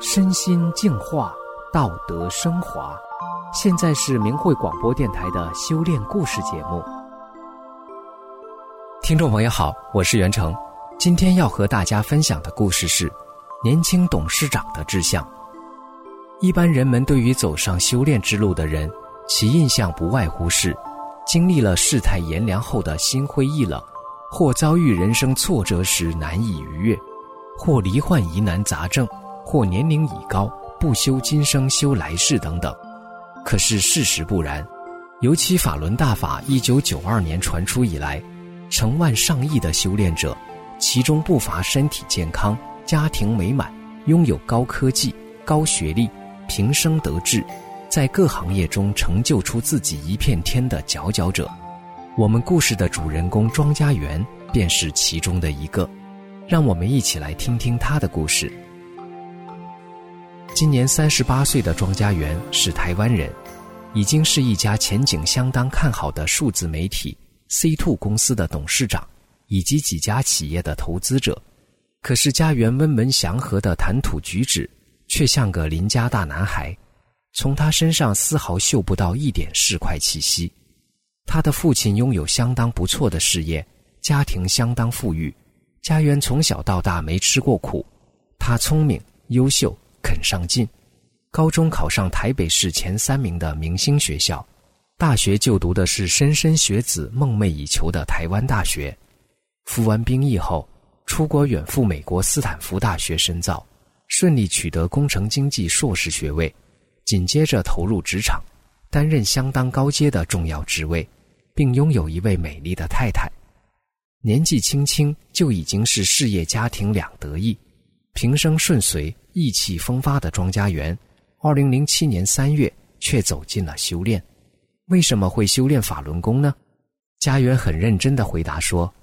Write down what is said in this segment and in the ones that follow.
身心净化，道德升华。现在是明慧广播电台的修炼故事节目。听众朋友好，我是袁成，今天要和大家分享的故事是年轻董事长的志向。一般人们对于走上修炼之路的人，其印象不外乎是经历了世态炎凉后的心灰意冷，或遭遇人生挫折时难以逾越，或罹患疑难杂症，或年龄已高不修今生修来世等等。可是事实不然，尤其法轮大法一九九二年传出以来。成万上亿的修炼者，其中不乏身体健康、家庭美满、拥有高科技、高学历、平生得志，在各行业中成就出自己一片天的佼佼者。我们故事的主人公庄家元便是其中的一个。让我们一起来听听他的故事。今年三十八岁的庄家元是台湾人，已经是一家前景相当看好的数字媒体。C two 公司的董事长，以及几家企业的投资者，可是家园温文祥和的谈吐举止，却像个邻家大男孩，从他身上丝毫嗅不到一点市侩气息。他的父亲拥有相当不错的事业，家庭相当富裕，家园从小到大没吃过苦。他聪明、优秀、肯上进，高中考上台北市前三名的明星学校。大学就读的是莘莘学子梦寐以求的台湾大学，服完兵役后，出国远赴美国斯坦福大学深造，顺利取得工程经济硕士学位，紧接着投入职场，担任相当高阶的重要职位，并拥有一位美丽的太太。年纪轻轻就已经是事业家庭两得意，平生顺遂、意气风发的庄家园，二零零七年三月却走进了修炼。为什么会修炼法轮功呢？家园很认真的回答说：“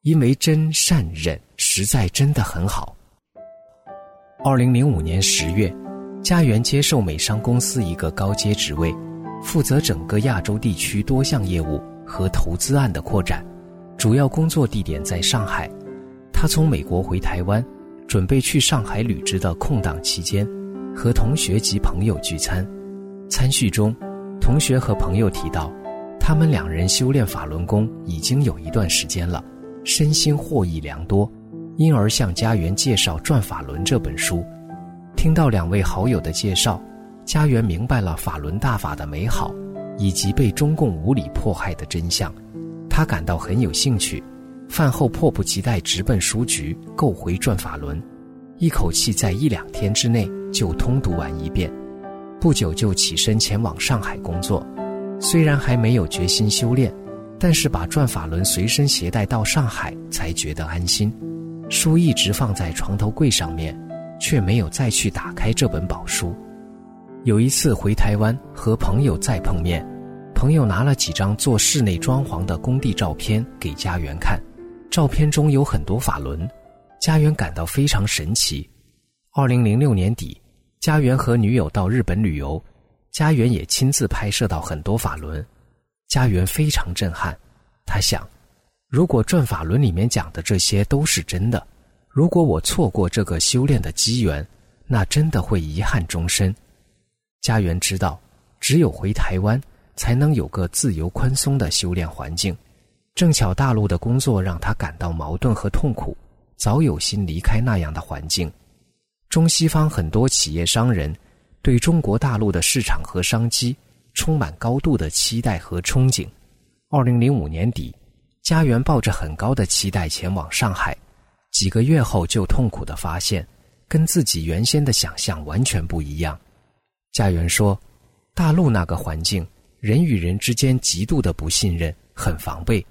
因为真善忍实在真的很好。”二零零五年十月，家园接受美商公司一个高阶职位，负责整个亚洲地区多项业务和投资案的扩展，主要工作地点在上海。他从美国回台湾，准备去上海履职的空档期间，和同学及朋友聚餐，餐叙中。同学和朋友提到，他们两人修炼法轮功已经有一段时间了，身心获益良多，因而向家园介绍《转法轮》这本书。听到两位好友的介绍，家园明白了法轮大法的美好，以及被中共无理迫害的真相，他感到很有兴趣。饭后迫不及待直奔书局购回《转法轮》，一口气在一两天之内就通读完一遍。不久就起身前往上海工作，虽然还没有决心修炼，但是把转法轮随身携带到上海才觉得安心。书一直放在床头柜上面，却没有再去打开这本宝书。有一次回台湾和朋友再碰面，朋友拿了几张做室内装潢的工地照片给家园看，照片中有很多法轮，家园感到非常神奇。二零零六年底。家园和女友到日本旅游，家园也亲自拍摄到很多法轮，家园非常震撼。他想，如果《转法轮》里面讲的这些都是真的，如果我错过这个修炼的机缘，那真的会遗憾终身。家园知道，只有回台湾才能有个自由宽松的修炼环境。正巧大陆的工作让他感到矛盾和痛苦，早有心离开那样的环境。中西方很多企业商人对中国大陆的市场和商机充满高度的期待和憧憬。二零零五年底，家园抱着很高的期待前往上海，几个月后就痛苦的发现，跟自己原先的想象完全不一样。家园说：“大陆那个环境，人与人之间极度的不信任，很防备，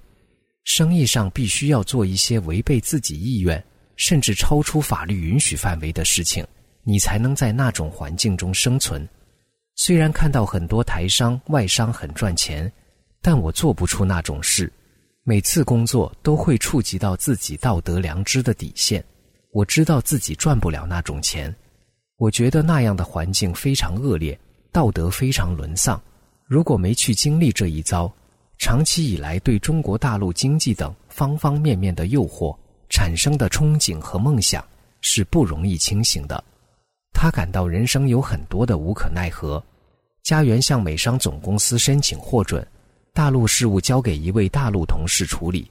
生意上必须要做一些违背自己意愿。”甚至超出法律允许范围的事情，你才能在那种环境中生存。虽然看到很多台商、外商很赚钱，但我做不出那种事。每次工作都会触及到自己道德良知的底线。我知道自己赚不了那种钱。我觉得那样的环境非常恶劣，道德非常沦丧。如果没去经历这一遭，长期以来对中国大陆经济等方方面面的诱惑产生的憧憬和梦想是不容易清醒的。他感到人生有很多的无可奈何。家园向美商总公司申请获准，大陆事务交给一位大陆同事处理，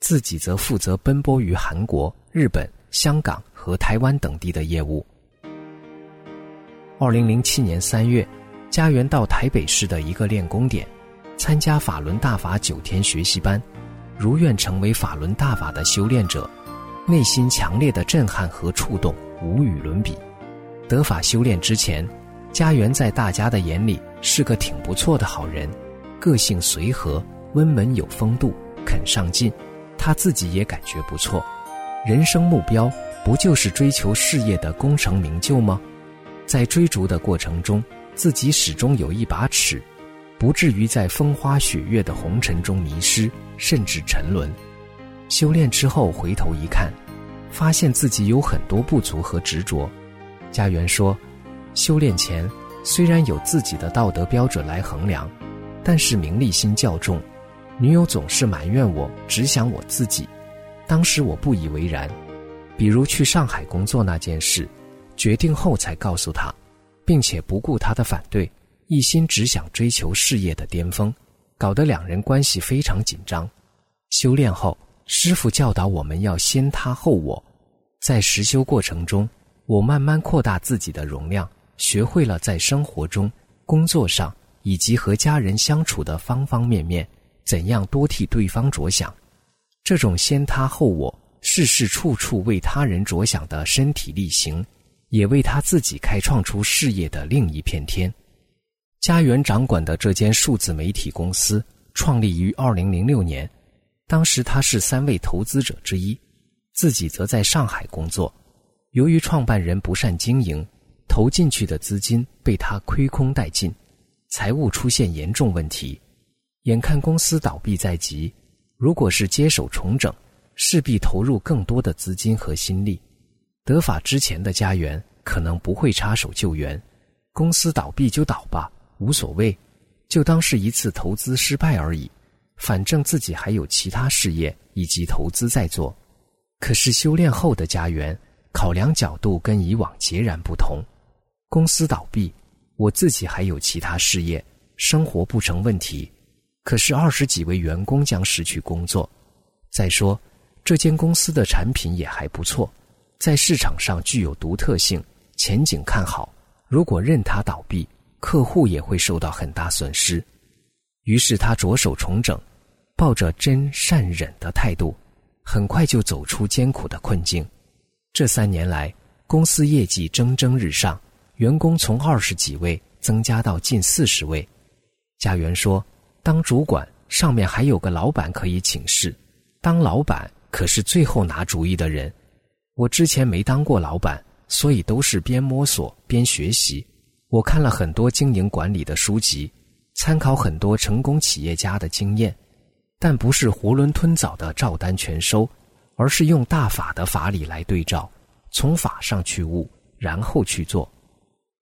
自己则负责奔波于韩国、日本、香港和台湾等地的业务。二零零七年三月，家园到台北市的一个练功点。参加法轮大法九天学习班，如愿成为法轮大法的修炼者，内心强烈的震撼和触动无与伦比。得法修炼之前，家园在大家的眼里是个挺不错的好人，个性随和、温文有风度、肯上进，他自己也感觉不错。人生目标不就是追求事业的功成名就吗？在追逐的过程中，自己始终有一把尺。不至于在风花雪月的红尘中迷失，甚至沉沦。修炼之后回头一看，发现自己有很多不足和执着。家园说，修炼前虽然有自己的道德标准来衡量，但是名利心较重，女友总是埋怨我只想我自己。当时我不以为然，比如去上海工作那件事，决定后才告诉他，并且不顾他的反对。一心只想追求事业的巅峰，搞得两人关系非常紧张。修炼后，师傅教导我们要先他后我，在实修过程中，我慢慢扩大自己的容量，学会了在生活中、工作上以及和家人相处的方方面面，怎样多替对方着想。这种先他后我、事事处处为他人着想的身体力行，也为他自己开创出事业的另一片天。家园掌管的这间数字媒体公司创立于二零零六年，当时他是三位投资者之一，自己则在上海工作。由于创办人不善经营，投进去的资金被他亏空殆尽，财务出现严重问题。眼看公司倒闭在即，如果是接手重整，势必投入更多的资金和心力。得法之前的家园可能不会插手救援，公司倒闭就倒吧。无所谓，就当是一次投资失败而已。反正自己还有其他事业以及投资在做。可是修炼后的家园，考量角度跟以往截然不同。公司倒闭，我自己还有其他事业，生活不成问题。可是二十几位员工将失去工作。再说，这间公司的产品也还不错，在市场上具有独特性，前景看好。如果任它倒闭，客户也会受到很大损失，于是他着手重整，抱着真善忍的态度，很快就走出艰苦的困境。这三年来，公司业绩蒸蒸日上，员工从二十几位增加到近四十位。家园说：“当主管，上面还有个老板可以请示，当老板可是最后拿主意的人。我之前没当过老板，所以都是边摸索边学习。”我看了很多经营管理的书籍，参考很多成功企业家的经验，但不是囫囵吞枣的照单全收，而是用大法的法理来对照，从法上去悟，然后去做。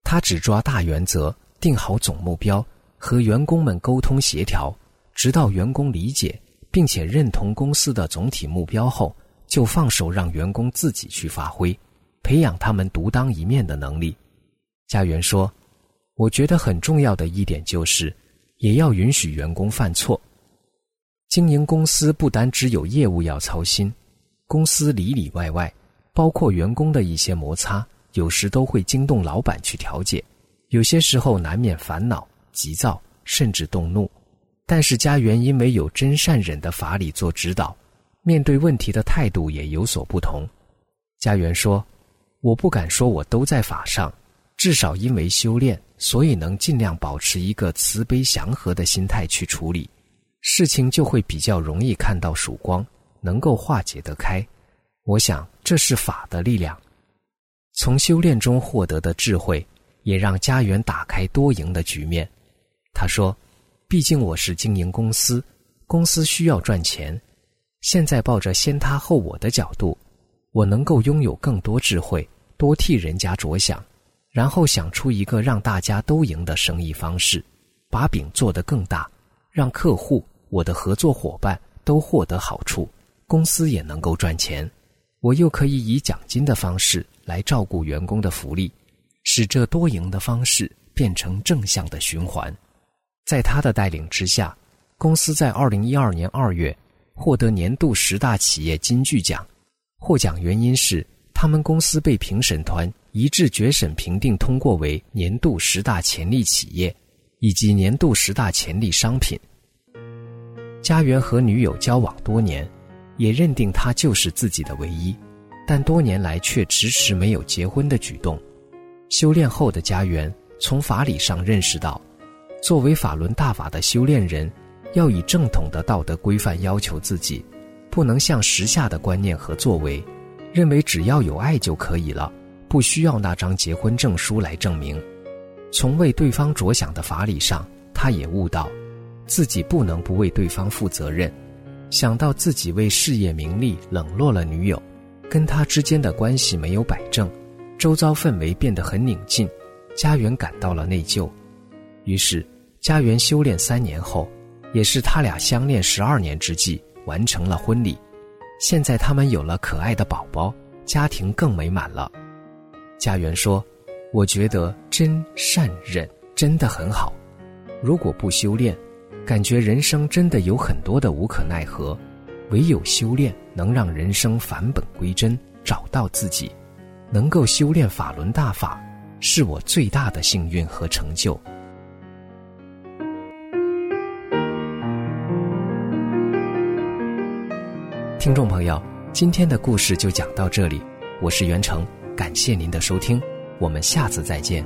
他只抓大原则，定好总目标，和员工们沟通协调，直到员工理解并且认同公司的总体目标后，就放手让员工自己去发挥，培养他们独当一面的能力。家园说。我觉得很重要的一点就是，也要允许员工犯错。经营公司不单只有业务要操心，公司里里外外，包括员工的一些摩擦，有时都会惊动老板去调解。有些时候难免烦恼、急躁，甚至动怒。但是家园因为有真善忍的法理做指导，面对问题的态度也有所不同。家园说：“我不敢说我都在法上，至少因为修炼。”所以能尽量保持一个慈悲祥和的心态去处理事情，就会比较容易看到曙光，能够化解得开。我想这是法的力量。从修炼中获得的智慧，也让家园打开多赢的局面。他说：“毕竟我是经营公司，公司需要赚钱。现在抱着先他后我的角度，我能够拥有更多智慧，多替人家着想。”然后想出一个让大家都赢的生意方式，把饼做得更大，让客户、我的合作伙伴都获得好处，公司也能够赚钱，我又可以以奖金的方式来照顾员工的福利，使这多赢的方式变成正向的循环。在他的带领之下，公司在二零一二年二月获得年度十大企业金句奖。获奖原因是他们公司被评审团一致决审评定通过为年度十大潜力企业，以及年度十大潜力商品。家园和女友交往多年，也认定他就是自己的唯一，但多年来却迟迟没有结婚的举动。修炼后的家园从法理上认识到，作为法轮大法的修炼人，要以正统的道德规范要求自己。不能像时下的观念和作为，认为只要有爱就可以了，不需要那张结婚证书来证明。从为对方着想的法理上，他也悟到，自己不能不为对方负责任。想到自己为事业名利冷落了女友，跟他之间的关系没有摆正，周遭氛围变得很拧劲，家园感到了内疚。于是，家园修炼三年后，也是他俩相恋十二年之际。完成了婚礼，现在他们有了可爱的宝宝，家庭更美满了。家园说：“我觉得真善忍真的很好。如果不修炼，感觉人生真的有很多的无可奈何。唯有修炼，能让人生返本归真，找到自己。能够修炼法轮大法，是我最大的幸运和成就。”听众朋友，今天的故事就讲到这里，我是袁成，感谢您的收听，我们下次再见。